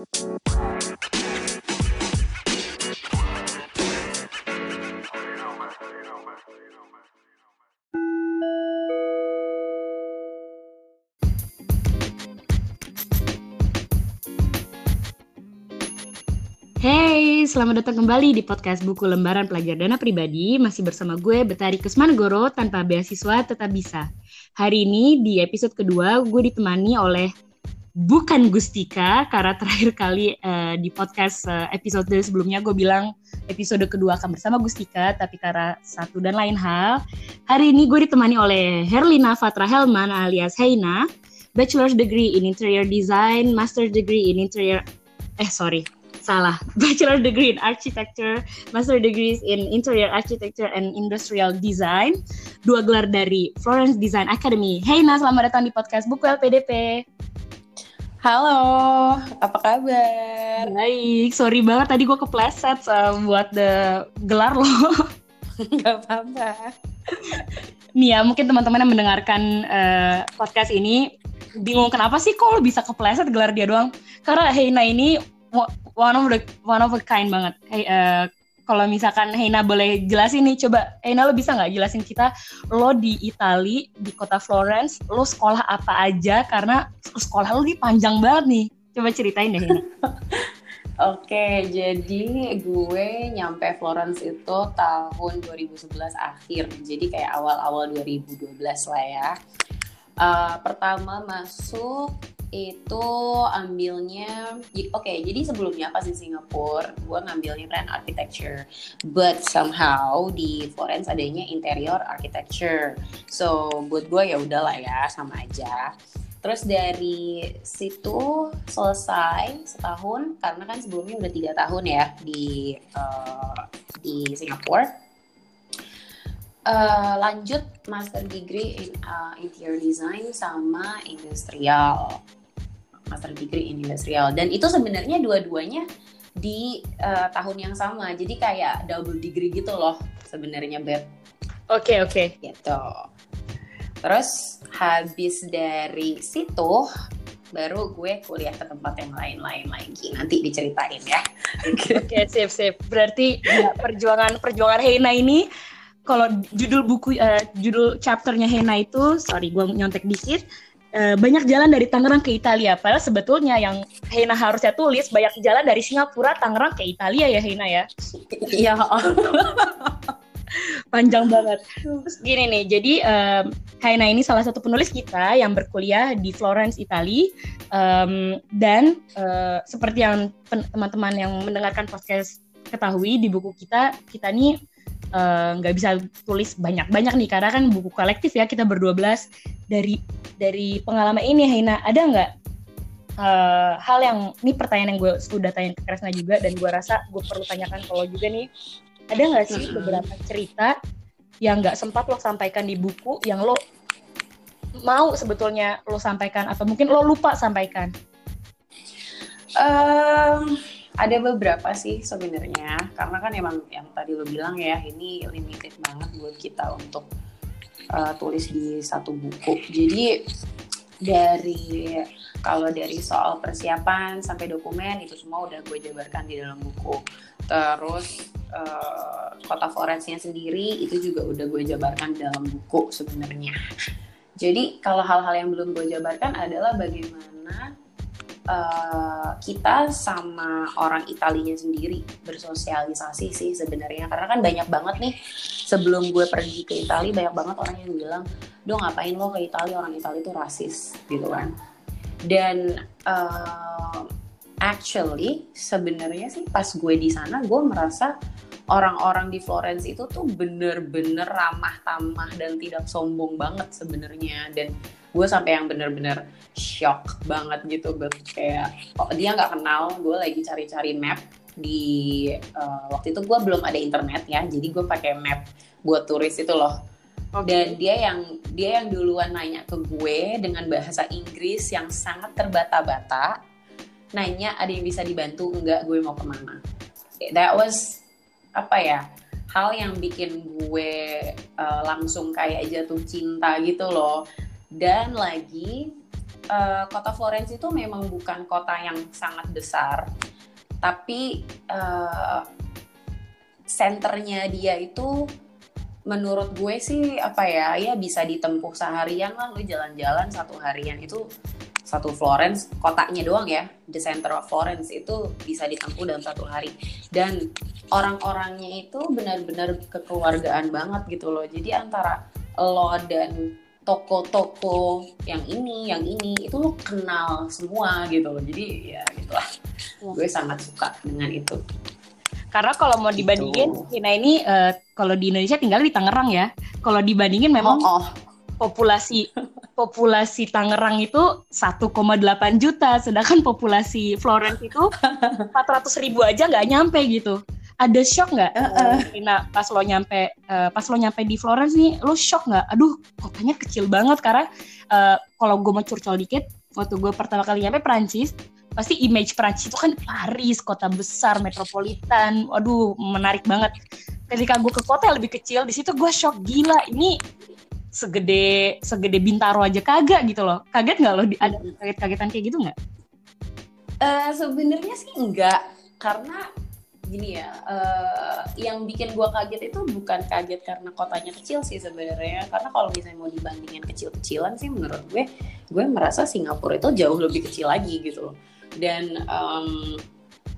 Hey, selamat datang kembali di podcast buku lembaran pelajar dana pribadi. Masih bersama gue, Betari Kusmanegoro, tanpa beasiswa tetap bisa. Hari ini di episode kedua, gue ditemani oleh bukan Gustika, karena terakhir kali uh, di podcast uh, episode sebelumnya gue bilang episode kedua akan bersama Gustika, tapi karena satu dan lain hal, hari ini gue ditemani oleh Herlina Fatra Helman alias Heina, Bachelor's Degree in Interior Design, Master Degree in Interior, eh sorry, salah bachelor degree in architecture master degrees in interior architecture and industrial design dua gelar dari Florence Design Academy. Hey Nah selamat datang di podcast buku LPDP Halo, apa kabar? Baik, sorry banget tadi gue kepleset uh, buat the gelar lo. Gak apa-apa. Nih ya, mungkin teman-teman yang mendengarkan uh, podcast ini bingung kenapa sih kok lo bisa kepleset gelar dia doang? Karena Heina ini one of the one of a kind banget. Hey, uh, kalau misalkan Heina boleh jelasin nih, coba Heina lo bisa nggak jelasin kita lo di Itali di kota Florence, lo sekolah apa aja karena sekolah lo ini panjang banget nih. Coba ceritain deh Heina. Oke, jadi gue nyampe Florence itu tahun 2011 akhir, jadi kayak awal-awal 2012 lah ya. Uh, pertama masuk itu ambilnya oke okay, jadi sebelumnya pas di Singapura gue ngambilnya kan architecture. But somehow di Florence adanya interior architecture. So buat gue ya udahlah ya sama aja. Terus dari situ selesai setahun karena kan sebelumnya udah tiga tahun ya di uh, di Singapura. Uh, lanjut master degree in uh, interior design sama industrial master degree in industrial. Dan itu sebenarnya dua-duanya di uh, tahun yang sama. Jadi kayak double degree gitu loh sebenarnya beb. Oke okay, oke. Okay. gitu. Terus habis dari situ baru gue kuliah ke tempat yang lain-lain lagi. Nanti diceritain ya. Oke okay, sip sip. Berarti ya, perjuangan perjuangan Heina ini kalau judul buku uh, judul chapternya Hena itu sorry gue nyontek dikit uh, banyak jalan dari Tangerang ke Italia. Padahal sebetulnya yang Heina harusnya tulis banyak jalan dari Singapura Tangerang ke Italia ya Heina ya. Iya. Panjang banget. Terus gini nih, jadi um, Heina ini salah satu penulis kita yang berkuliah di Florence, Italia. Um, dan uh, seperti yang teman-teman yang mendengarkan podcast ketahui di buku kita, kita nih Eh, nggak uh, bisa tulis banyak-banyak nih karena kan buku kolektif ya kita berdua belas. Dari dari pengalaman ini Heina ada nggak uh, hal yang ini pertanyaan yang gue sudah tanya ke Kresna juga dan gue rasa gue perlu tanyakan kalau juga nih. Ada nggak sih beberapa cerita yang nggak sempat lo sampaikan di buku yang lo mau sebetulnya lo sampaikan atau mungkin lo lupa sampaikan? Um, ada beberapa sih sebenarnya karena kan emang yang tadi lo bilang ya ini limited banget buat kita untuk uh, tulis di satu buku. Jadi dari kalau dari soal persiapan sampai dokumen itu semua udah gue jabarkan di dalam buku. Terus uh, kota Florence-nya sendiri itu juga udah gue jabarkan dalam buku sebenarnya. Jadi kalau hal-hal yang belum gue jabarkan adalah bagaimana uh, kita sama orang Italinya sendiri bersosialisasi sih sebenarnya. Karena kan banyak banget nih sebelum gue pergi ke Italia banyak banget orang yang bilang do ngapain lo ke Italia? Orang Italia itu rasis gitu kan. Dan uh, actually sebenarnya sih pas gue di sana gue merasa orang-orang di Florence itu tuh bener-bener ramah tamah dan tidak sombong banget sebenarnya. Dan gue sampai yang bener-bener shock banget gitu but kayak oh, dia nggak kenal gue lagi cari-cari map di uh, waktu itu gue belum ada internet ya jadi gue pakai map buat turis itu loh. Okay. dan dia yang dia yang duluan nanya ke gue dengan bahasa Inggris yang sangat terbata-bata nanya ada yang bisa dibantu enggak gue mau ke mana. That was apa ya hal yang bikin gue uh, langsung kayak jatuh cinta gitu loh dan lagi uh, kota Florence itu memang bukan kota yang sangat besar, tapi uh, senternya dia itu menurut gue sih apa ya ya bisa ditempuh seharian lah lu jalan-jalan satu harian itu satu Florence kotanya doang ya the center of Florence itu bisa ditempuh dalam satu hari. Dan orang-orangnya itu benar-benar kekeluargaan banget gitu loh. Jadi antara lo dan toko-toko yang ini yang ini itu lo kenal semua gitu loh jadi ya gitulah ya. gue sangat suka dengan itu karena kalau mau dibandingin gitu. Cina ini uh, kalau di Indonesia tinggal di Tangerang ya kalau dibandingin memang oh, oh. populasi populasi Tangerang itu 1,8 juta, sedangkan populasi Florence itu 400 ribu aja nggak nyampe gitu. Ada shock nggak, uh, uh. pas lo nyampe, uh, pas lo nyampe di Florence nih, lo shock nggak? Aduh, kotanya kecil banget karena uh, kalau gue mau curcol dikit, waktu gue pertama kali nyampe Prancis, pasti image Prancis itu kan Paris, kota besar, metropolitan, waduh menarik banget. Ketika gue ke kota yang lebih kecil, di situ gue shock gila. Ini segede segede bintaro aja kagak gitu loh kaget nggak lo ada kaget kagetan kayak gitu nggak uh, sebenarnya sih enggak karena gini ya uh, yang bikin gue kaget itu bukan kaget karena kotanya kecil sih sebenarnya karena kalau misalnya mau dibandingin kecil-kecilan sih menurut gue gue merasa Singapura itu jauh lebih kecil lagi gitu dan um,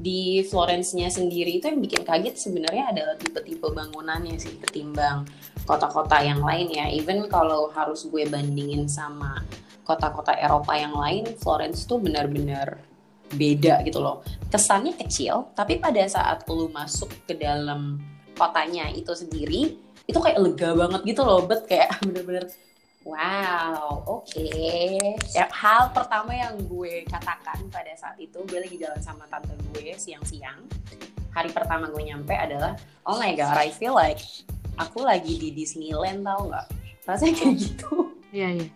di Florence-nya sendiri itu yang bikin kaget sebenarnya adalah tipe-tipe bangunannya sih ketimbang kota-kota yang lain ya. Even kalau harus gue bandingin sama kota-kota Eropa yang lain, Florence tuh benar-benar beda gitu loh. Kesannya kecil, tapi pada saat lu masuk ke dalam kotanya itu sendiri, itu kayak lega banget gitu loh, bet kayak bener-bener wow, oke. Okay. Ya, hal pertama yang gue katakan pada saat itu, gue lagi jalan sama tante gue siang-siang. Hari pertama gue nyampe adalah, oh my god, I feel like aku lagi di Disneyland tau nggak rasanya kayak gitu iya iya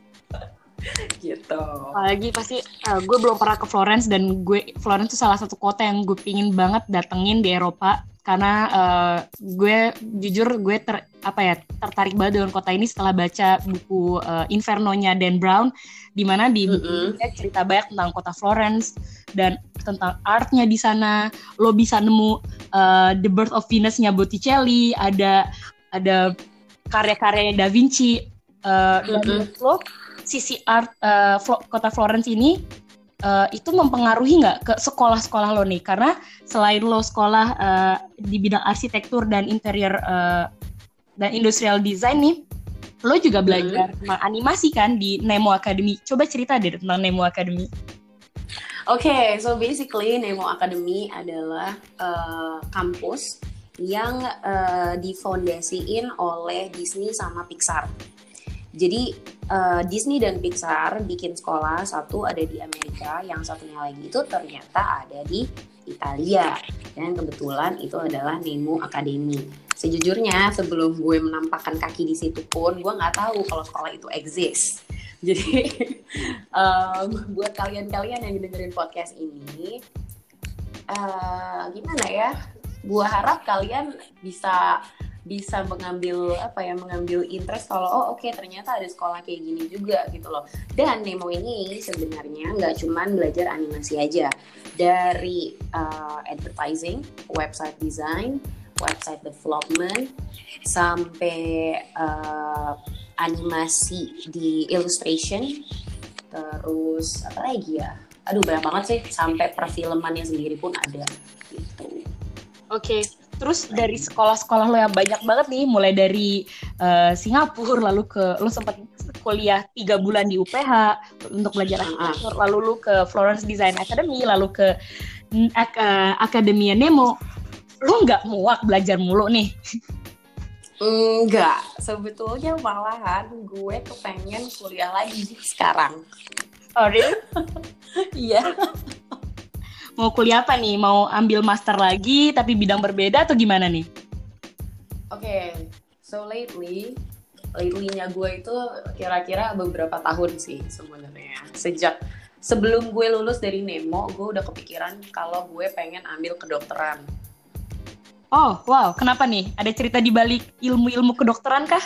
gitu apalagi pasti uh, gue belum pernah ke Florence dan gue Florence itu salah satu kota yang gue pingin banget datengin di Eropa karena uh, gue jujur gue ter apa ya tertarik banget dengan kota ini setelah baca buku uh, Inferno-nya Dan Brown di mana di mm -hmm. cerita banyak tentang kota Florence dan tentang artnya di sana lo bisa nemu uh, The Birth of Venus-nya Botticelli ada ada karya-karya Da Vinci uh, mm-hmm. lo sisi art uh, kota Florence ini uh, itu mempengaruhi nggak ke sekolah-sekolah lo nih karena selain lo sekolah uh, di bidang arsitektur dan interior uh, dan industrial design nih lo juga belajar mm-hmm. tentang animasi kan di Nemo Academy coba cerita deh tentang Nemo Academy Oke, okay, so basically Nemo Academy adalah uh, kampus yang uh, difondasiin oleh Disney sama Pixar. Jadi uh, Disney dan Pixar bikin sekolah satu ada di Amerika, yang satunya lagi itu ternyata ada di Italia. Dan kebetulan itu adalah Nemo Academy. Sejujurnya sebelum gue menampakkan kaki di situ pun gue nggak tahu kalau sekolah itu exist. Jadi um, buat kalian-kalian yang dengerin podcast ini, uh, gimana ya? gua harap kalian bisa bisa mengambil apa ya mengambil interest kalau oh oke okay, ternyata ada sekolah kayak gini juga gitu loh. Dan Nemo ini sebenarnya nggak cuman belajar animasi aja. Dari uh, advertising website design website development sampai uh, animasi di illustration terus apa lagi ya? Aduh banyak banget sih sampai perfilmannya sendiri pun ada gitu. Oke. Terus dari sekolah-sekolah lo yang banyak banget nih, mulai dari uh, Singapura, lalu ke lo sempat kuliah tiga bulan di UPH untuk belajar arsitektur, lalu lo ke Florence Design Academy, lalu ke uh, Akademia Nemo. Lo nggak muak belajar mulu nih? Enggak, sebetulnya malahan gue kepengen kuliah lagi sekarang. Oh, really? Iya mau kuliah apa nih? Mau ambil master lagi tapi bidang berbeda atau gimana nih? Oke, okay. so lately, lately-nya gue itu kira-kira beberapa tahun sih sebenarnya. Sejak sebelum gue lulus dari Nemo, gue udah kepikiran kalau gue pengen ambil kedokteran. Oh, wow. Kenapa nih? Ada cerita di balik ilmu-ilmu kedokteran kah?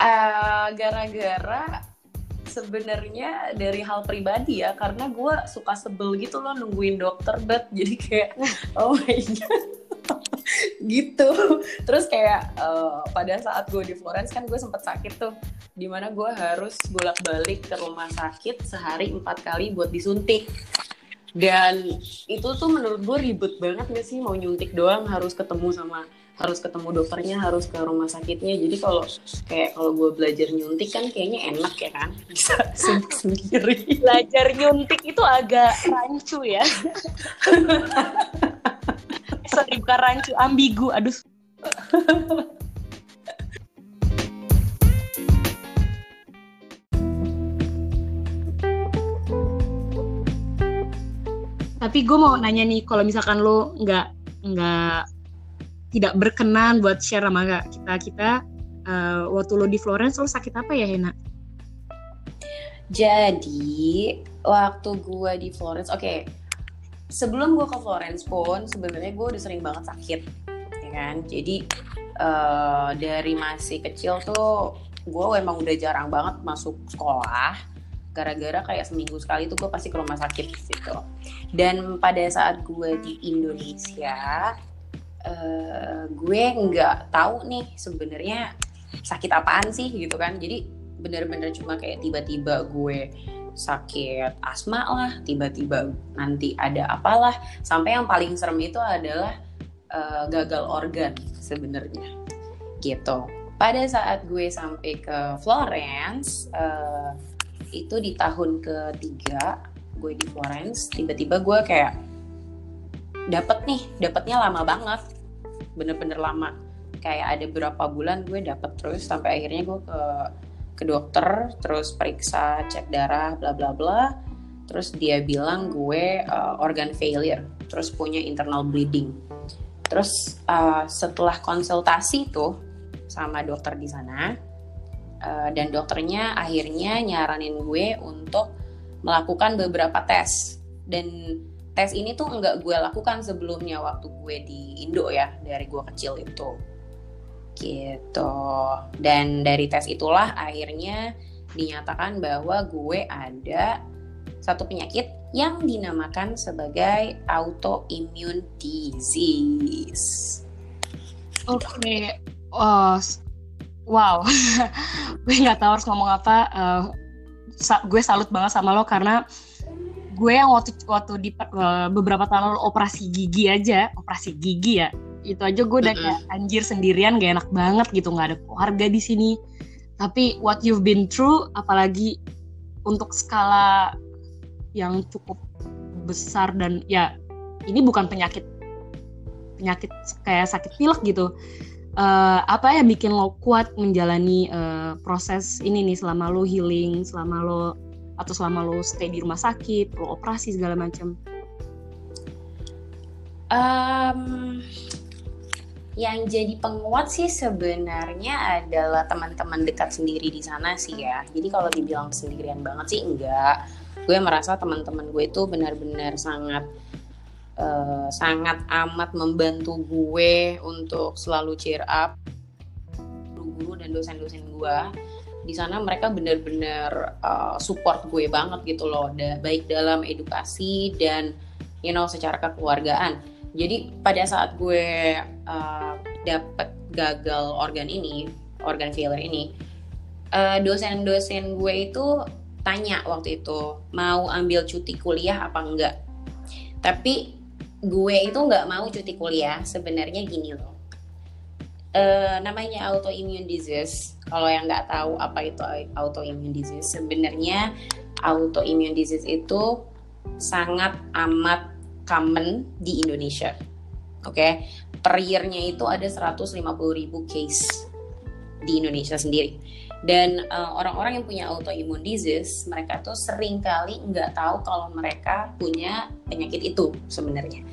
Uh, gara-gara sebenarnya dari hal pribadi ya karena gue suka sebel gitu loh nungguin dokter bet jadi kayak oh my god. Gitu. Terus kayak uh, pada saat gue di Florence kan gue sempet sakit tuh di mana gue harus bolak balik ke rumah sakit sehari empat kali buat disuntik. Dan itu tuh menurut gue ribet banget gak sih mau nyuntik doang harus ketemu sama harus ketemu dokternya harus ke rumah sakitnya. Jadi kalau kayak kalau gue belajar nyuntik kan kayaknya enak ya kan? Bisa sendiri. Belajar nyuntik itu agak rancu ya. Sorry bukan rancu ambigu aduh. Tapi gue mau nanya nih kalau misalkan lo nggak nggak tidak berkenan buat share sama kita kita uh, waktu lo di Florence lo sakit apa ya Hena? Jadi waktu gue di Florence, oke okay, sebelum gue ke Florence pun sebenarnya gue udah sering banget sakit, ya kan? Jadi uh, dari masih kecil tuh gue emang udah jarang banget masuk sekolah gara-gara kayak seminggu sekali tuh gue pasti ke rumah sakit gitu. Dan pada saat gue di Indonesia uh, gue nggak tahu nih sebenarnya sakit apaan sih gitu kan. Jadi bener-bener cuma kayak tiba-tiba gue sakit asma lah tiba-tiba nanti ada apalah. Sampai yang paling serem itu adalah uh, gagal organ sebenarnya. Gitu. Pada saat gue sampai ke Florence uh, itu di tahun ketiga gue di Florence tiba-tiba gue kayak dapat nih dapatnya lama banget. Bener-bener lama. Kayak ada berapa bulan gue dapet terus sampai akhirnya gue ke ke dokter terus periksa cek darah bla bla bla. Terus dia bilang gue uh, organ failure terus punya internal bleeding. Terus uh, setelah konsultasi tuh sama dokter di sana uh, dan dokternya akhirnya nyaranin gue untuk melakukan beberapa tes. Dan tes ini tuh nggak gue lakukan sebelumnya waktu gue di Indo ya dari gue kecil itu gitu dan dari tes itulah akhirnya dinyatakan bahwa gue ada satu penyakit yang dinamakan sebagai autoimmune disease. Oke, okay. oh, wow, gue nggak tahu harus ngomong apa. Uh, gue salut banget sama lo karena gue yang waktu waktu di uh, beberapa tahun lalu operasi gigi aja. Operasi gigi ya. Itu aja gue udah kayak anjir sendirian gak enak banget gitu. Nggak ada keluarga di sini. Tapi what you've been through apalagi untuk skala yang cukup besar dan ya ini bukan penyakit penyakit kayak sakit pilek gitu. Uh, apa yang bikin lo kuat menjalani uh, proses ini nih selama lo healing selama lo atau selama lo stay di rumah sakit lo operasi segala macam? Um, yang jadi penguat sih sebenarnya adalah teman-teman dekat sendiri di sana sih ya. Jadi kalau dibilang sendirian banget sih enggak. Gue merasa teman-teman gue itu benar-benar sangat uh, sangat amat membantu gue untuk selalu cheer up guru-guru dan dosen-dosen gue di sana mereka benar-benar uh, support gue banget gitu loh da baik dalam edukasi dan you know secara kekeluargaan. Jadi pada saat gue uh, dapet gagal organ ini organ failure ini uh, dosen-dosen gue itu tanya waktu itu mau ambil cuti kuliah apa enggak? Tapi gue itu nggak mau cuti kuliah sebenarnya gini loh uh, namanya autoimmune disease. Kalau yang nggak tahu apa itu autoimmune disease, sebenarnya autoimmune disease itu sangat amat common di Indonesia. Oke, okay? per year-nya itu ada 150 ribu case di Indonesia sendiri. Dan uh, orang-orang yang punya autoimmune disease, mereka tuh sering kali nggak tahu kalau mereka punya penyakit itu sebenarnya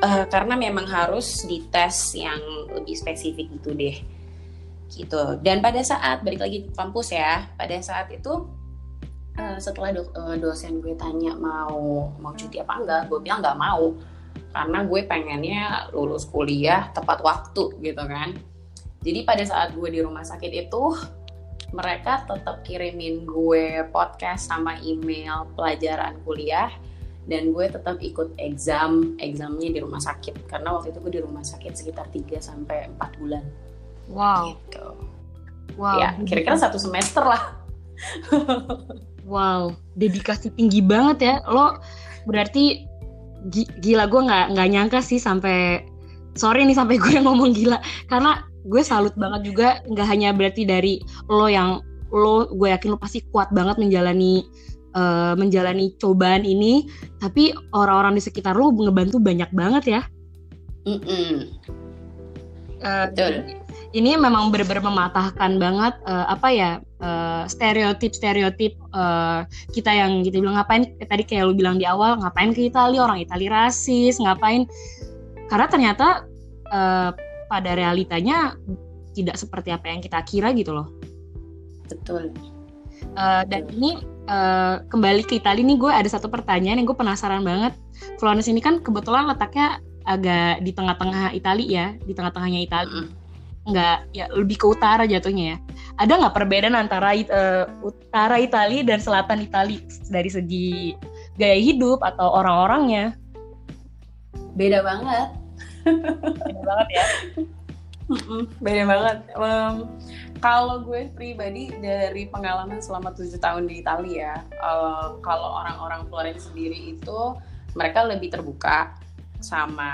uh, karena memang harus dites yang lebih spesifik gitu deh. Gitu. Dan pada saat balik lagi ke kampus ya pada saat itu uh, setelah do, uh, dosen gue tanya mau mau cuti apa enggak gue bilang nggak mau. Karena gue pengennya lulus kuliah tepat waktu gitu kan. Jadi pada saat gue di rumah sakit itu mereka tetap kirimin gue podcast sama email pelajaran kuliah dan gue tetap ikut exam examnya di rumah sakit. Karena waktu itu gue di rumah sakit sekitar 3 sampai 4 bulan. Wow. Gitu. Wow ya kira-kira satu semester lah. Wow dedikasi tinggi banget ya. Lo berarti gila gue nggak nggak nyangka sih sampai sorry nih sampai gue ngomong gila. Karena gue salut banget juga nggak hanya berarti dari lo yang lo gue yakin lo pasti kuat banget menjalani uh, menjalani cobaan ini tapi orang-orang di sekitar lo ngebantu banyak banget ya mm -mm. Uh, ini memang benar-benar mematahkan banget uh, apa ya uh, stereotip stereotip uh, kita yang gitu bilang ngapain tadi kayak lo bilang di awal ngapain ke Italia orang Italia rasis ngapain karena ternyata uh, pada realitanya tidak seperti apa yang kita kira gitu loh. Betul. Uh, dan ini uh, kembali ke Italia nih gue ada satu pertanyaan yang gue penasaran banget. Florence ini kan kebetulan letaknya agak di tengah-tengah Italia ya, di tengah-tengahnya Italia. Nggak ya lebih ke utara jatuhnya ya. Ada nggak perbedaan antara uh, utara Italia dan selatan Italia dari segi gaya hidup atau orang-orangnya? Beda banget beda banget ya beda banget. Um, kalau gue pribadi dari pengalaman selama tujuh tahun di Italia uh, kalau orang-orang Florence sendiri itu mereka lebih terbuka sama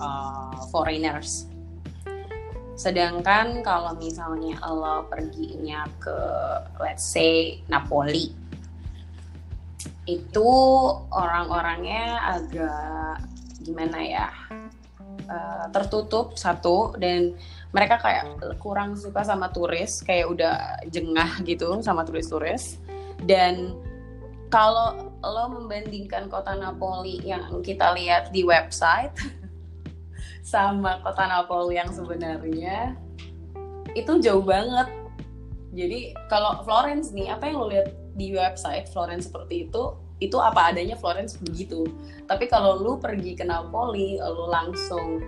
uh, foreigners. Sedangkan kalau misalnya lo perginya ke let's say Napoli itu orang-orangnya agak gimana ya uh, tertutup satu dan mereka kayak kurang suka sama turis kayak udah jengah gitu sama turis-turis. Dan kalau lo membandingkan kota Napoli yang kita lihat di website sama kota Napoli yang sebenarnya itu jauh banget. Jadi kalau Florence nih apa yang lo lihat di website Florence seperti itu itu apa adanya Florence begitu. Tapi kalau lu pergi ke Napoli lu langsung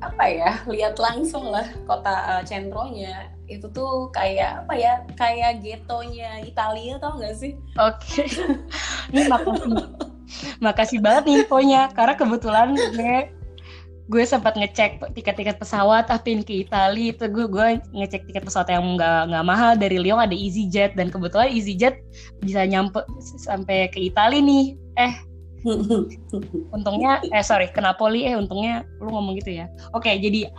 apa ya lihat langsung lah kota uh, centronya itu tuh kayak apa ya kayak getonya Italia tau gak sih? Oke. Okay. ini makasih. Makasih banget infonya karena kebetulan gue gue sempat ngecek tiket-tiket pesawat tapi ke Italia itu. Gue gue ngecek tiket pesawat yang nggak nggak mahal. Dari Lyon ada EasyJet. Dan kebetulan EasyJet bisa nyampe sampai ke Italia nih. Eh untungnya eh sorry ke Napoli. Eh untungnya lu ngomong gitu ya. Oke okay, jadi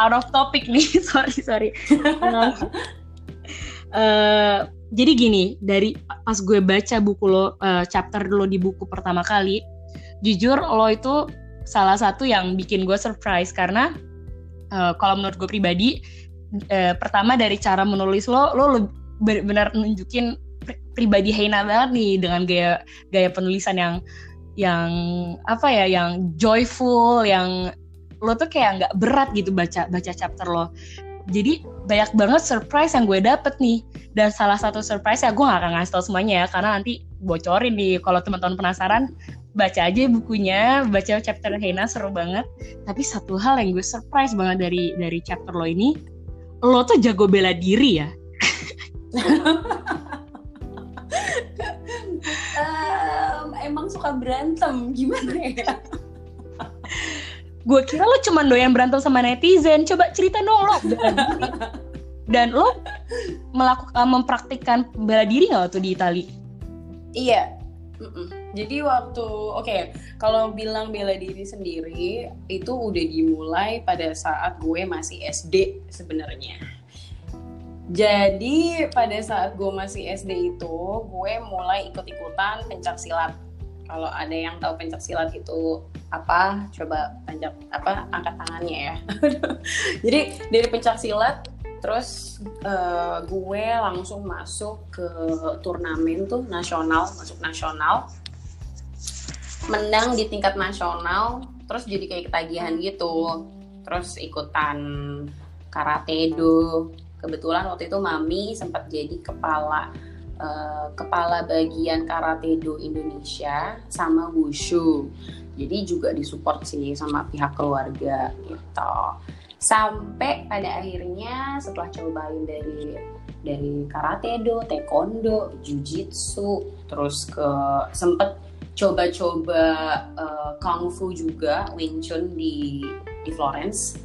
out of topic nih. Sorry sorry. Uh, jadi gini dari pas gue baca buku lo uh, chapter lo di buku pertama kali jujur lo itu salah satu yang bikin gue surprise karena uh, kalau menurut gue pribadi uh, pertama dari cara menulis lo lo benar nunjukin pribadi Heina banget nih dengan gaya gaya penulisan yang yang apa ya yang joyful yang lo tuh kayak nggak berat gitu baca baca chapter lo. Jadi banyak banget surprise yang gue dapet nih. Dan salah satu surprise ya gue gak akan ngasih tau semuanya ya karena nanti bocorin nih kalau teman-teman penasaran baca aja bukunya, baca chapter Hena seru banget. Tapi satu hal yang gue surprise banget dari dari chapter lo ini, lo tuh jago bela diri ya. um, emang suka berantem gimana ya? gue kira lo cuma doyan berantem sama netizen. Coba cerita dong lo Dan lo melakukan mempraktikkan bela diri nggak waktu di Italia? Iya, Mm-mm. Jadi waktu oke okay, kalau bilang bela diri sendiri itu udah dimulai pada saat gue masih SD sebenarnya. Jadi pada saat gue masih SD itu gue mulai ikut-ikutan pencak silat. Kalau ada yang tahu pencak silat itu apa, coba pencak apa angkat tangannya ya. Jadi dari pencak silat terus uh, gue langsung masuk ke turnamen tuh nasional masuk nasional. Menang di tingkat nasional terus jadi kayak ketagihan gitu. Terus ikutan karate do. Kebetulan waktu itu mami sempat jadi kepala uh, kepala bagian karate do Indonesia sama wushu. Jadi juga disupport sih sama pihak keluarga gitu sampai pada akhirnya setelah cobain dari dari karate do, taekwondo, jujitsu, terus ke sempet coba-coba uh, kungfu juga, Wing Chun di di Florence.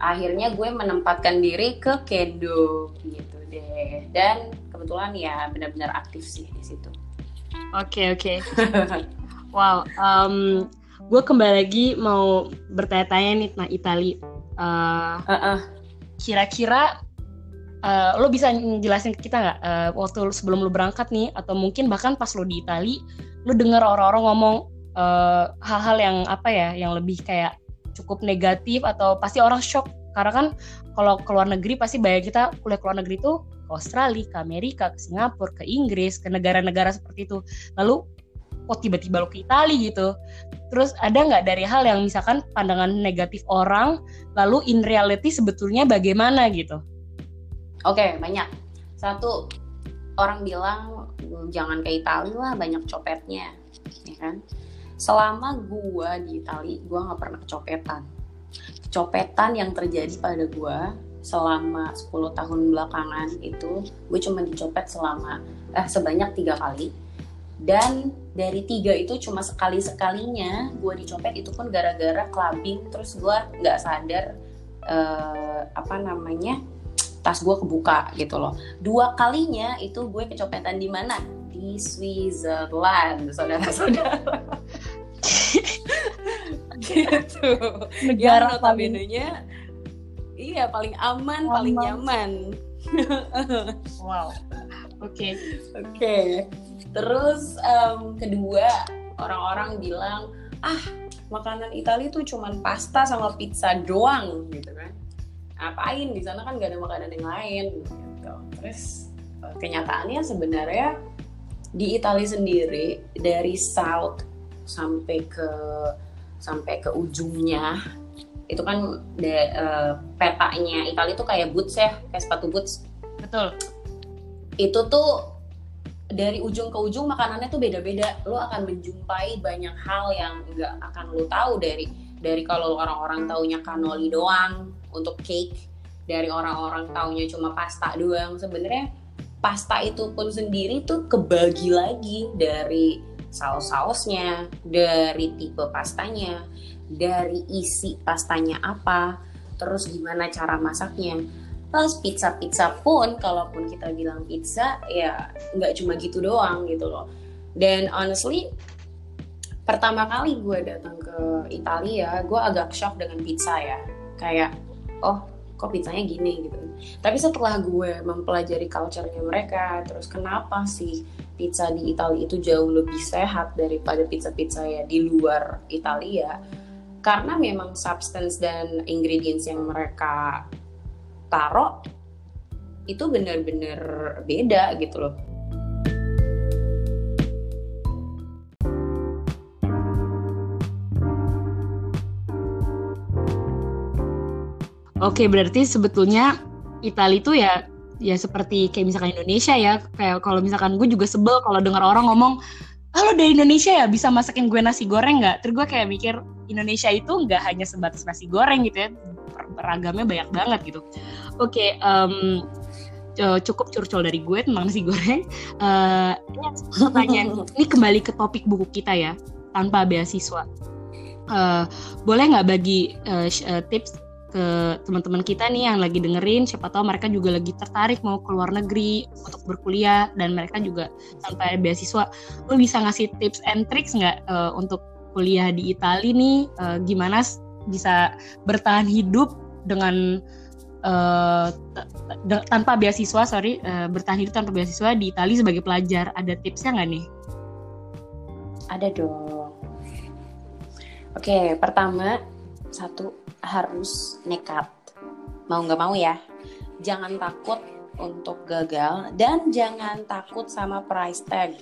Akhirnya gue menempatkan diri ke kendo gitu deh. Dan kebetulan ya benar-benar aktif sih di situ. Oke okay, oke. Okay. wow. Um, gue kembali lagi mau bertanya-tanya nih tentang Itali. Uh, uh -uh. Kira-kira uh, lo bisa jelasin ke kita nggak uh, waktu sebelum lo berangkat nih atau mungkin bahkan pas lo di Itali lo denger orang-orang ngomong eh, hal-hal uh, yang apa ya yang lebih kayak cukup negatif atau pasti orang shock karena kan kalau ke luar negeri pasti banyak kita kuliah ke luar negeri tuh ke Australia, ke Amerika, ke Singapura, ke Inggris, ke negara-negara seperti itu. Lalu kok tiba-tiba lo ke Italia gitu. Terus ada nggak dari hal yang misalkan pandangan negatif orang, lalu in reality sebetulnya bagaimana gitu? Oke, okay, banyak. Satu, orang bilang jangan ke Italia lah, banyak copetnya, ya kan? Selama gua di Italia, gua nggak pernah kecopetan. Kecopetan yang terjadi pada gua selama 10 tahun belakangan itu, gue cuma dicopet selama eh sebanyak tiga kali. Dan dari tiga itu cuma sekali sekalinya gue dicopet itu pun gara-gara clubbing, terus gue nggak sadar uh, apa namanya tas gue kebuka gitu loh. Dua kalinya itu gue kecopetan di mana? Di Switzerland, saudara-saudara. gitu. Negara yang notabene-nya iya paling aman, aman. paling nyaman. wow. Oke. Okay. Oke. Okay. Terus um, kedua, orang-orang bilang, "Ah, makanan Italia tuh cuman pasta sama pizza doang." gitu kan ngapain di sana kan gak ada makanan yang lain gitu. terus eh, kenyataannya sebenarnya di Italia sendiri dari south sampai ke sampai ke ujungnya itu kan de, uh, petanya Italia itu kayak boots ya kayak sepatu boots betul itu tuh dari ujung ke ujung makanannya tuh beda-beda. Lo akan menjumpai banyak hal yang nggak akan lo tahu dari dari kalau orang-orang taunya kanoli doang untuk cake dari orang-orang taunya cuma pasta doang. Sebenarnya pasta itu pun sendiri tuh kebagi lagi dari saus-sausnya dari tipe pastanya dari isi pastanya apa terus gimana cara masaknya Terus pizza-pizza pun, kalaupun kita bilang pizza, ya nggak cuma gitu doang gitu loh. Dan honestly, pertama kali gue datang ke Italia, gue agak shock dengan pizza ya. Kayak oh kok pizzanya gini gitu tapi setelah gue mempelajari culture-nya mereka terus kenapa sih pizza di Italia itu jauh lebih sehat daripada pizza-pizza ya di luar Italia karena memang substance dan ingredients yang mereka taruh itu benar-benar beda gitu loh Oke, berarti sebetulnya Italia itu ya ya seperti kayak misalkan Indonesia ya. Kayak kalau misalkan gue juga sebel kalau dengar orang ngomong, "Halo dari Indonesia ya, bisa masakin gue nasi goreng nggak?" Terus gue kayak mikir Indonesia itu nggak hanya sebatas nasi goreng gitu ya, beragamnya banyak banget gitu. Oke, um, cukup curcol dari gue tentang nasi goreng. Uh, ini pertanyaan ini kembali ke topik buku kita ya, tanpa beasiswa. Uh, boleh nggak bagi uh, tips ke teman-teman kita nih yang lagi dengerin. Siapa tahu mereka juga lagi tertarik mau ke luar negeri untuk berkuliah dan mereka juga sampai beasiswa. Lu bisa ngasih tips and tricks nggak uh, untuk kuliah di Italia nih? Uh, gimana bisa bertahan hidup dengan uh, tanpa beasiswa sorry uh, bertahan hidup tanpa beasiswa di Italia sebagai pelajar. Ada tipsnya nggak nih? Ada dong. Oke pertama satu harus nekat mau nggak mau ya. Jangan takut untuk gagal dan jangan takut sama price tag.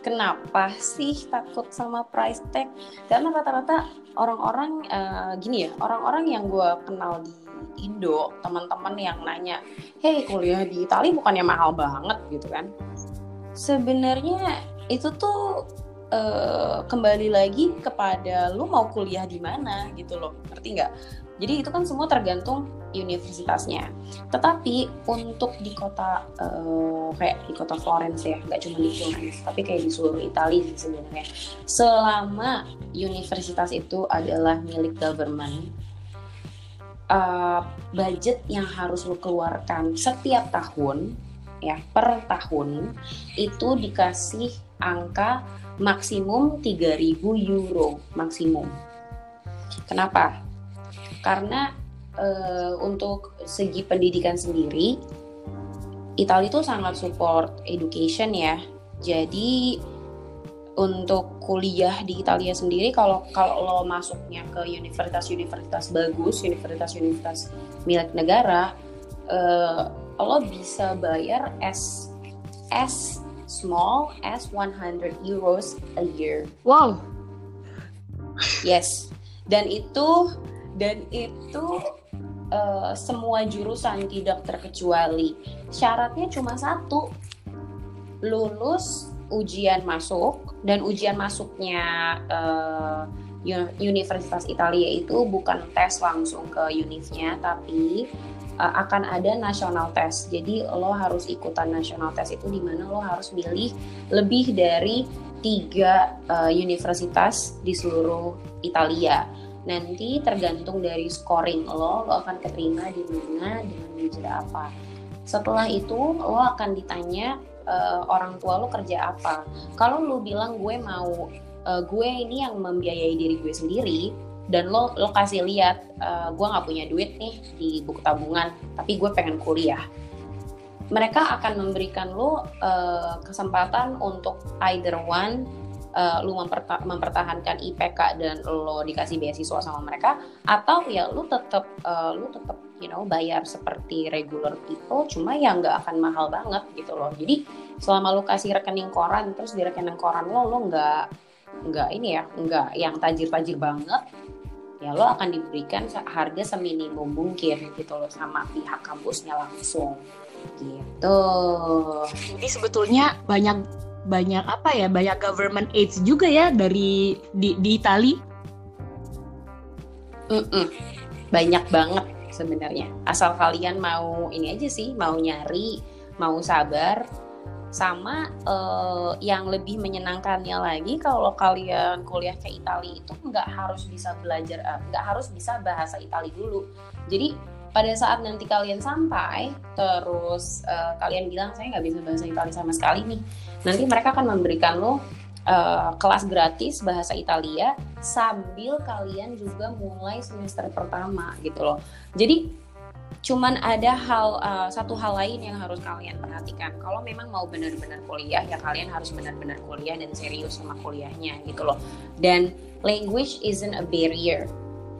Kenapa sih takut sama price tag? Karena rata-rata orang-orang uh, gini ya orang-orang yang gue kenal di Indo teman-teman yang nanya hey kuliah di Itali bukannya mahal banget? gitu kan. Sebenarnya itu tuh uh, kembali lagi kepada lu mau kuliah di mana gitu loh ngerti nggak jadi itu kan semua tergantung universitasnya. Tetapi untuk di kota uh, kayak di kota Florence ya, nggak cuma di Florence, tapi kayak di seluruh Italia sebenarnya. Selama universitas itu adalah milik government, uh, budget yang harus lo keluarkan setiap tahun ya per tahun itu dikasih angka maksimum 3000 euro maksimum. Kenapa? karena uh, untuk segi pendidikan sendiri Italia itu sangat support education ya jadi untuk kuliah di Italia sendiri kalau kalau lo masuknya ke universitas-universitas bagus, universitas-universitas milik negara, uh, lo bisa bayar as as small as 100 euros a year. Wow. Yes. Dan itu dan itu uh, semua jurusan tidak terkecuali syaratnya cuma satu lulus ujian masuk dan ujian masuknya uh, Universitas Italia itu bukan tes langsung ke univnya tapi uh, akan ada national test. Jadi lo harus ikutan national test itu di mana lo harus milih lebih dari tiga uh, universitas di seluruh Italia. Nanti tergantung dari scoring lo lo akan keterima di mana dengan major apa. Setelah itu lo akan ditanya uh, orang tua lo kerja apa. Kalau lo bilang gue mau uh, gue ini yang membiayai diri gue sendiri dan lo lo kasih lihat uh, gue nggak punya duit nih di buku tabungan tapi gue pengen kuliah. Mereka akan memberikan lo uh, kesempatan untuk either one uh, lu memperta mempertahankan IPK dan lo dikasih beasiswa sama mereka atau ya lu tetap uh, lu tetap you know bayar seperti regular people cuma ya nggak akan mahal banget gitu loh. Jadi selama lu kasih rekening koran terus di rekening koran lo lo nggak nggak ini ya nggak yang tajir-tajir banget ya lo akan diberikan harga seminimum mungkin gitu loh sama pihak kampusnya langsung gitu. Jadi sebetulnya banyak banyak apa ya banyak government aids juga ya dari di di Itali mm -mm. banyak banget sebenarnya asal kalian mau ini aja sih mau nyari mau sabar sama uh, yang lebih menyenangkannya lagi kalau kalian kuliah ke Italia itu nggak harus bisa belajar eh, nggak harus bisa bahasa Italia dulu. Jadi pada saat nanti kalian sampai terus uh, kalian bilang saya nggak bisa bahasa Italia sama sekali nih nanti mereka akan memberikan lo uh, kelas gratis bahasa Italia sambil kalian juga mulai semester pertama gitu loh. Jadi cuman ada hal uh, satu hal lain yang harus kalian perhatikan. Kalau memang mau benar-benar kuliah ya kalian harus benar-benar kuliah dan serius sama kuliahnya gitu loh. Dan language isn't a barrier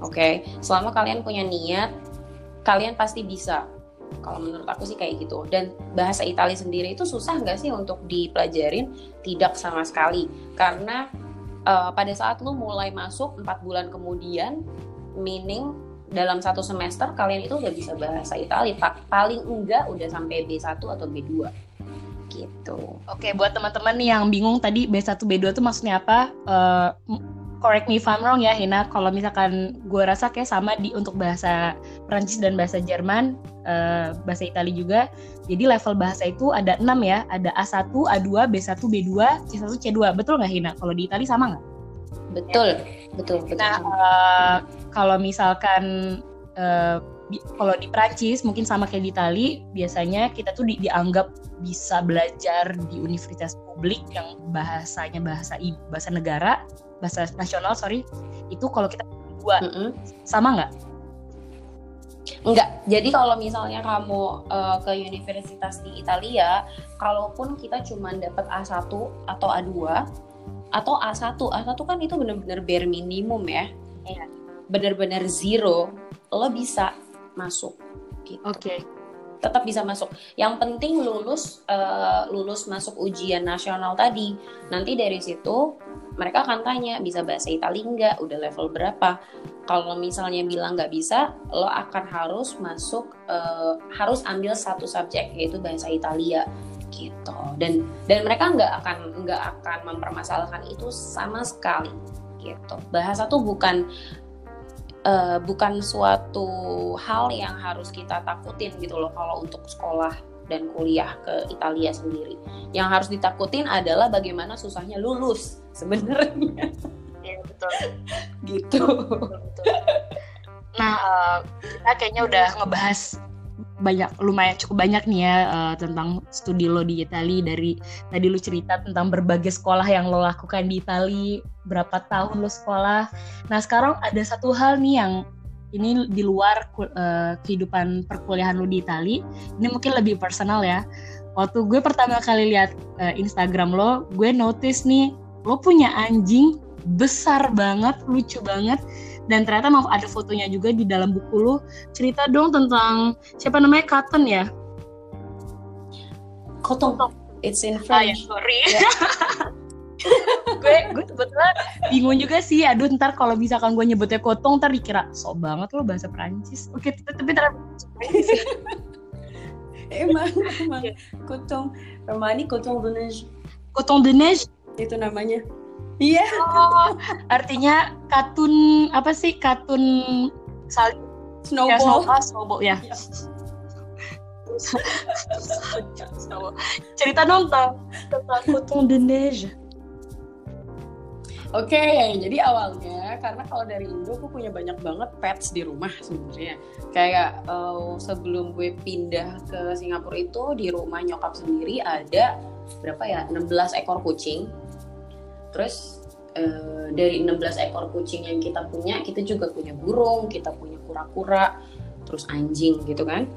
oke? Okay? selama kalian punya niat kalian pasti bisa. Kalau menurut aku sih kayak gitu. Dan bahasa Italia sendiri itu susah nggak sih untuk dipelajarin? Tidak sama sekali. Karena uh, pada saat lu mulai masuk empat bulan kemudian meaning dalam satu semester kalian itu udah bisa bahasa Italia paling enggak udah sampai B1 atau B2 gitu. Oke, buat teman-teman yang bingung tadi B1 B2 itu maksudnya apa? Uh, correct me if I'm wrong ya Hina. Kalau misalkan gue rasa kayak sama di untuk bahasa Prancis dan bahasa Jerman uh, bahasa Italia juga. Jadi level bahasa itu ada enam ya. Ada A1 A2 B1 B2 C1 C2 betul nggak Hina? Kalau di Italia sama nggak betul betul betul nah uh, kalau misalkan uh, kalau di Prancis mungkin sama kayak di Itali biasanya kita tuh di, dianggap bisa belajar di universitas publik yang bahasanya bahasa bahasa negara bahasa nasional sorry itu kalau kita dua mm -hmm. sama nggak? Enggak. Jadi kalau misalnya kamu uh, ke universitas di Italia, kalaupun kita cuma dapat A1 atau A2 atau A1, A1 kan itu benar-benar bare minimum ya. Iya. Benar-benar zero, lo bisa masuk gitu. Oke. Okay. Tetap bisa masuk. Yang penting lulus uh, lulus masuk ujian nasional tadi. Nanti dari situ mereka akan tanya bisa bahasa Italia nggak, udah level berapa. Kalau misalnya bilang nggak bisa, lo akan harus masuk uh, harus ambil satu subjek yaitu bahasa Italia gitu dan dan mereka nggak akan nggak akan mempermasalahkan itu sama sekali gitu bahasa tuh bukan uh, bukan suatu hal yang harus kita takutin gitu loh kalau untuk sekolah dan kuliah ke Italia sendiri. Yang harus ditakutin adalah bagaimana susahnya lulus sebenarnya. Iya betul. gitu. Betul, betul. Nah, uh, kita kayaknya udah ngebahas banyak lumayan cukup banyak nih ya uh, tentang studi lo di Italia dari tadi lu cerita tentang berbagai sekolah yang lo lakukan di Italia berapa tahun lo sekolah. Nah sekarang ada satu hal nih yang ini di luar uh, kehidupan perkuliahan lo di Italia ini mungkin lebih personal ya. Waktu gue pertama kali lihat uh, Instagram lo gue notice nih lo punya anjing besar banget lucu banget dan ternyata mau ada fotonya juga di dalam buku lu. Cerita dong tentang siapa namanya? Cotton ya? Cotton. It's in French. ah, ya, sorry. Yeah. gue gue sebetulnya bingung juga sih. Aduh ntar kalau misalkan gue nyebutnya kotong ntar dikira sok banget lo bahasa Perancis. Oke tapi ntar emang emang. Kotong Romani kotong de neige. Kotong de neige? Itu namanya Iya. Oh, artinya katun apa sih katun salju? Snowball. Ya, snowball, snowball ya. Iya. Cerita dong tentang coton de neige. Oke, okay, jadi awalnya karena kalau dari Indo aku punya banyak banget pets di rumah sebenarnya. Kayak uh, sebelum gue pindah ke Singapura itu di rumah nyokap sendiri ada berapa ya 16 ekor kucing terus uh, dari 16 ekor kucing yang kita punya kita juga punya burung kita punya kura-kura terus anjing gitu kan.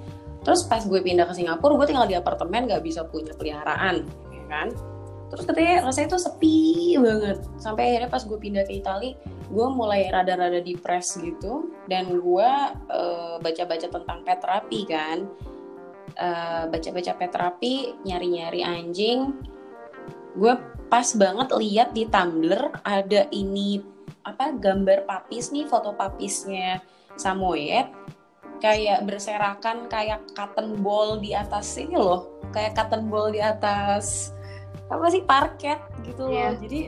Terus pas gue pindah ke Singapura gue tinggal di apartemen gak bisa punya peliharaan ya kan. Terus katanya rasanya tuh sepi banget. Sampai akhirnya pas gue pindah ke Italia gue mulai rada-rada depres gitu. Dan gue uh, baca-baca tentang pet terapi kan. Uh, baca-baca pet terapi nyari-nyari anjing. Gue pas banget lihat di Tumblr ada ini apa gambar papis nih foto papisnya Samoyed. Kayak berserakan kayak cotton ball di atas ini loh kayak cotton ball di atas apa sih parket gitu loh. Yeah. jadi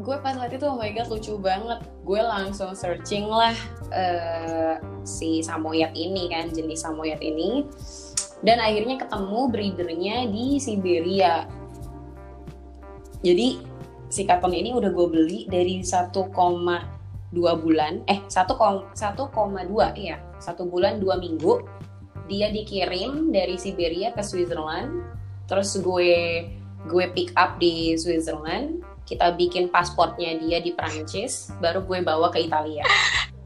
gue pas lihat itu oh my god lucu banget. Gue langsung searching lah uh, si Samoyed ini kan jenis Samoyed ini. Dan akhirnya ketemu breedernya di Siberia jadi si karton ini udah gue beli dari 1,2 bulan, eh 1,2 iya, satu bulan dua minggu. Dia dikirim dari Siberia ke Switzerland, terus gue gue pick up di Switzerland, kita bikin pasportnya dia di Prancis, baru gue bawa ke Italia.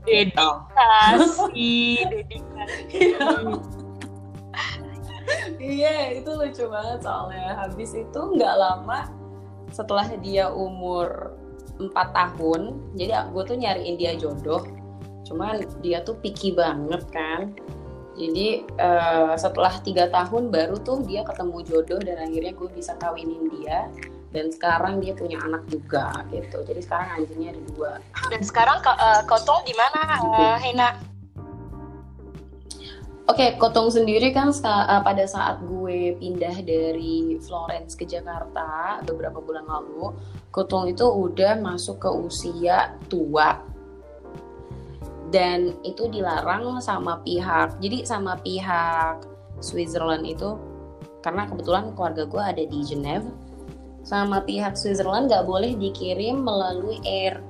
Dedikasi, dedikasi. Iya, itu lucu banget soalnya. Habis itu nggak lama setelah dia umur 4 tahun jadi gue tuh nyariin dia jodoh. Cuman dia tuh picky banget kan. Jadi uh, setelah tiga tahun baru tuh dia ketemu jodoh dan akhirnya gue bisa kawinin dia. Dan sekarang dia punya anak juga gitu. Jadi sekarang anjingnya ada dua. Dan sekarang uh, kau tuh di mana uh, Hena Oke, okay, Kotong sendiri kan uh, pada saat gue pindah dari Florence ke Jakarta beberapa bulan lalu, Kotong itu udah masuk ke usia tua. Dan itu dilarang sama pihak, jadi sama pihak Switzerland itu, karena kebetulan keluarga gue ada di Geneva, sama pihak Switzerland nggak boleh dikirim melalui air,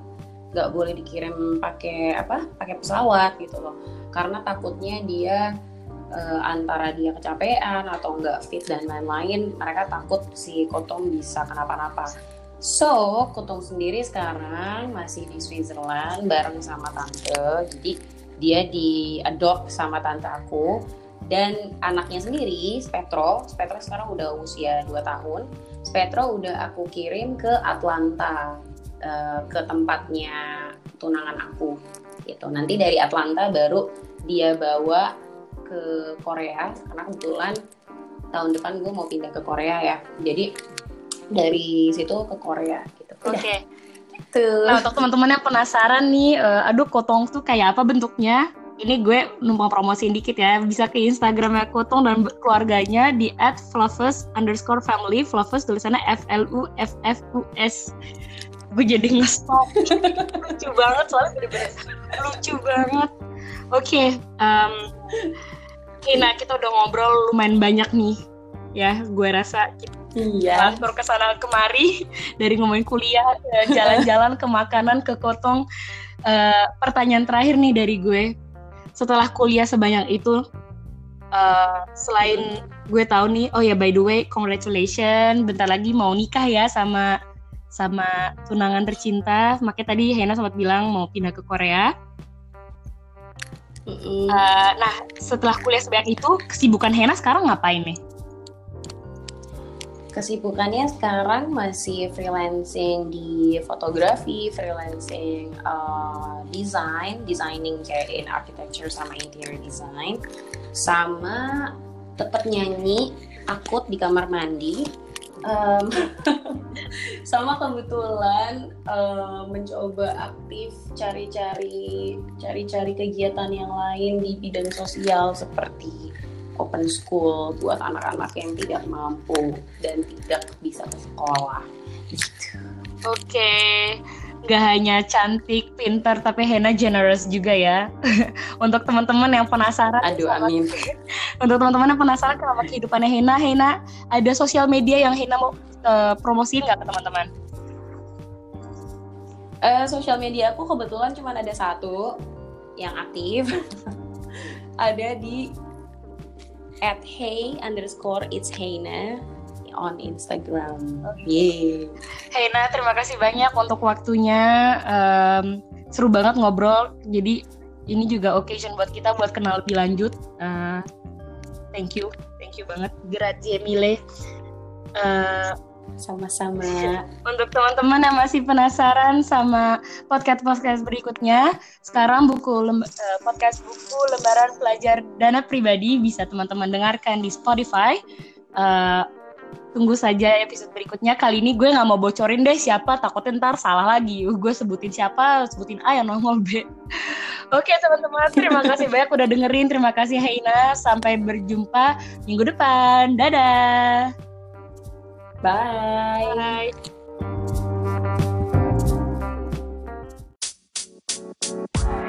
nggak boleh dikirim pakai apa, pakai pesawat gitu loh karena takutnya dia uh, antara dia kecapean atau enggak fit dan lain-lain mereka takut si Kotong bisa kenapa-napa. So Kotong sendiri sekarang masih di Switzerland bareng sama tante. Jadi dia diadop sama tante aku. Dan anaknya sendiri Spetro Spetro sekarang udah usia 2 tahun. Spetro udah aku kirim ke Atlanta uh, ke tempatnya tunangan aku. Gitu. Nanti dari Atlanta baru dia bawa ke Korea. Karena kebetulan tahun depan gue mau pindah ke Korea ya. Jadi dari situ ke Korea gitu. Oke. Okay. Tuh. Nah, untuk teman-teman yang penasaran nih, uh, aduh kotong tuh kayak apa bentuknya? ini gue numpang promosiin dikit ya. Bisa ke Instagramnya Kotong dan keluarganya di at fluffus underscore family. Fluffus tulisannya F L U F F U S. Gue jadi ngestop. Lucu banget soalnya bener-bener lucu banget oke okay, um, nah kita udah ngobrol lumayan banyak nih ya gue rasa kita Iya. Transfer ke sana kemari dari ngomongin kuliah, jalan-jalan ke makanan, ke kotong. Uh, pertanyaan terakhir nih dari gue, setelah kuliah sebanyak itu, uh, selain gue tahu nih, oh ya by the way, congratulations, bentar lagi mau nikah ya sama sama tunangan tercinta. Makanya tadi Hena sempat bilang mau pindah ke Korea. Uh, nah, setelah kuliah sebanyak itu, kesibukan Hena sekarang ngapain nih? kesibukannya sekarang masih freelancing di fotografi, freelancing uh, design, designing kayak in architecture sama interior design, sama tetap nyanyi akut di kamar mandi. Um, sama kebetulan um, mencoba aktif cari-cari cari-cari kegiatan yang lain di bidang sosial seperti open school buat anak-anak yang tidak mampu dan tidak bisa ke sekolah. Oke. Gak hanya cantik, pintar, tapi Hena generous juga ya. Untuk teman-teman yang penasaran. Aduh, amin. Untuk teman-teman yang penasaran kenapa kehidupannya Hena, Hena ada sosial media yang Hena mau uh, promosiin nggak ke teman-teman? Uh, sosial media aku kebetulan cuma ada satu yang aktif. ada di at hey underscore it's Heina on Instagram. Okay. Heina, terima kasih banyak untuk waktunya. Um, seru banget ngobrol. Jadi ini juga occasion buat kita buat kenal lebih lanjut. Uh, thank you, thank you banget. Grazie mille. Uh, sama-sama. Untuk teman-teman yang masih penasaran sama podcast-podcast berikutnya, sekarang buku uh, podcast buku lembaran pelajar dana pribadi bisa teman-teman dengarkan di Spotify. Uh, tunggu saja episode berikutnya. Kali ini gue nggak mau bocorin deh siapa, takutnya ntar salah lagi. Uh, gue sebutin siapa, sebutin A yang nongol B. Oke teman-teman, terima kasih banyak udah dengerin. Terima kasih Haina. Sampai berjumpa minggu depan. Dadah. Bye. Bye. Thank.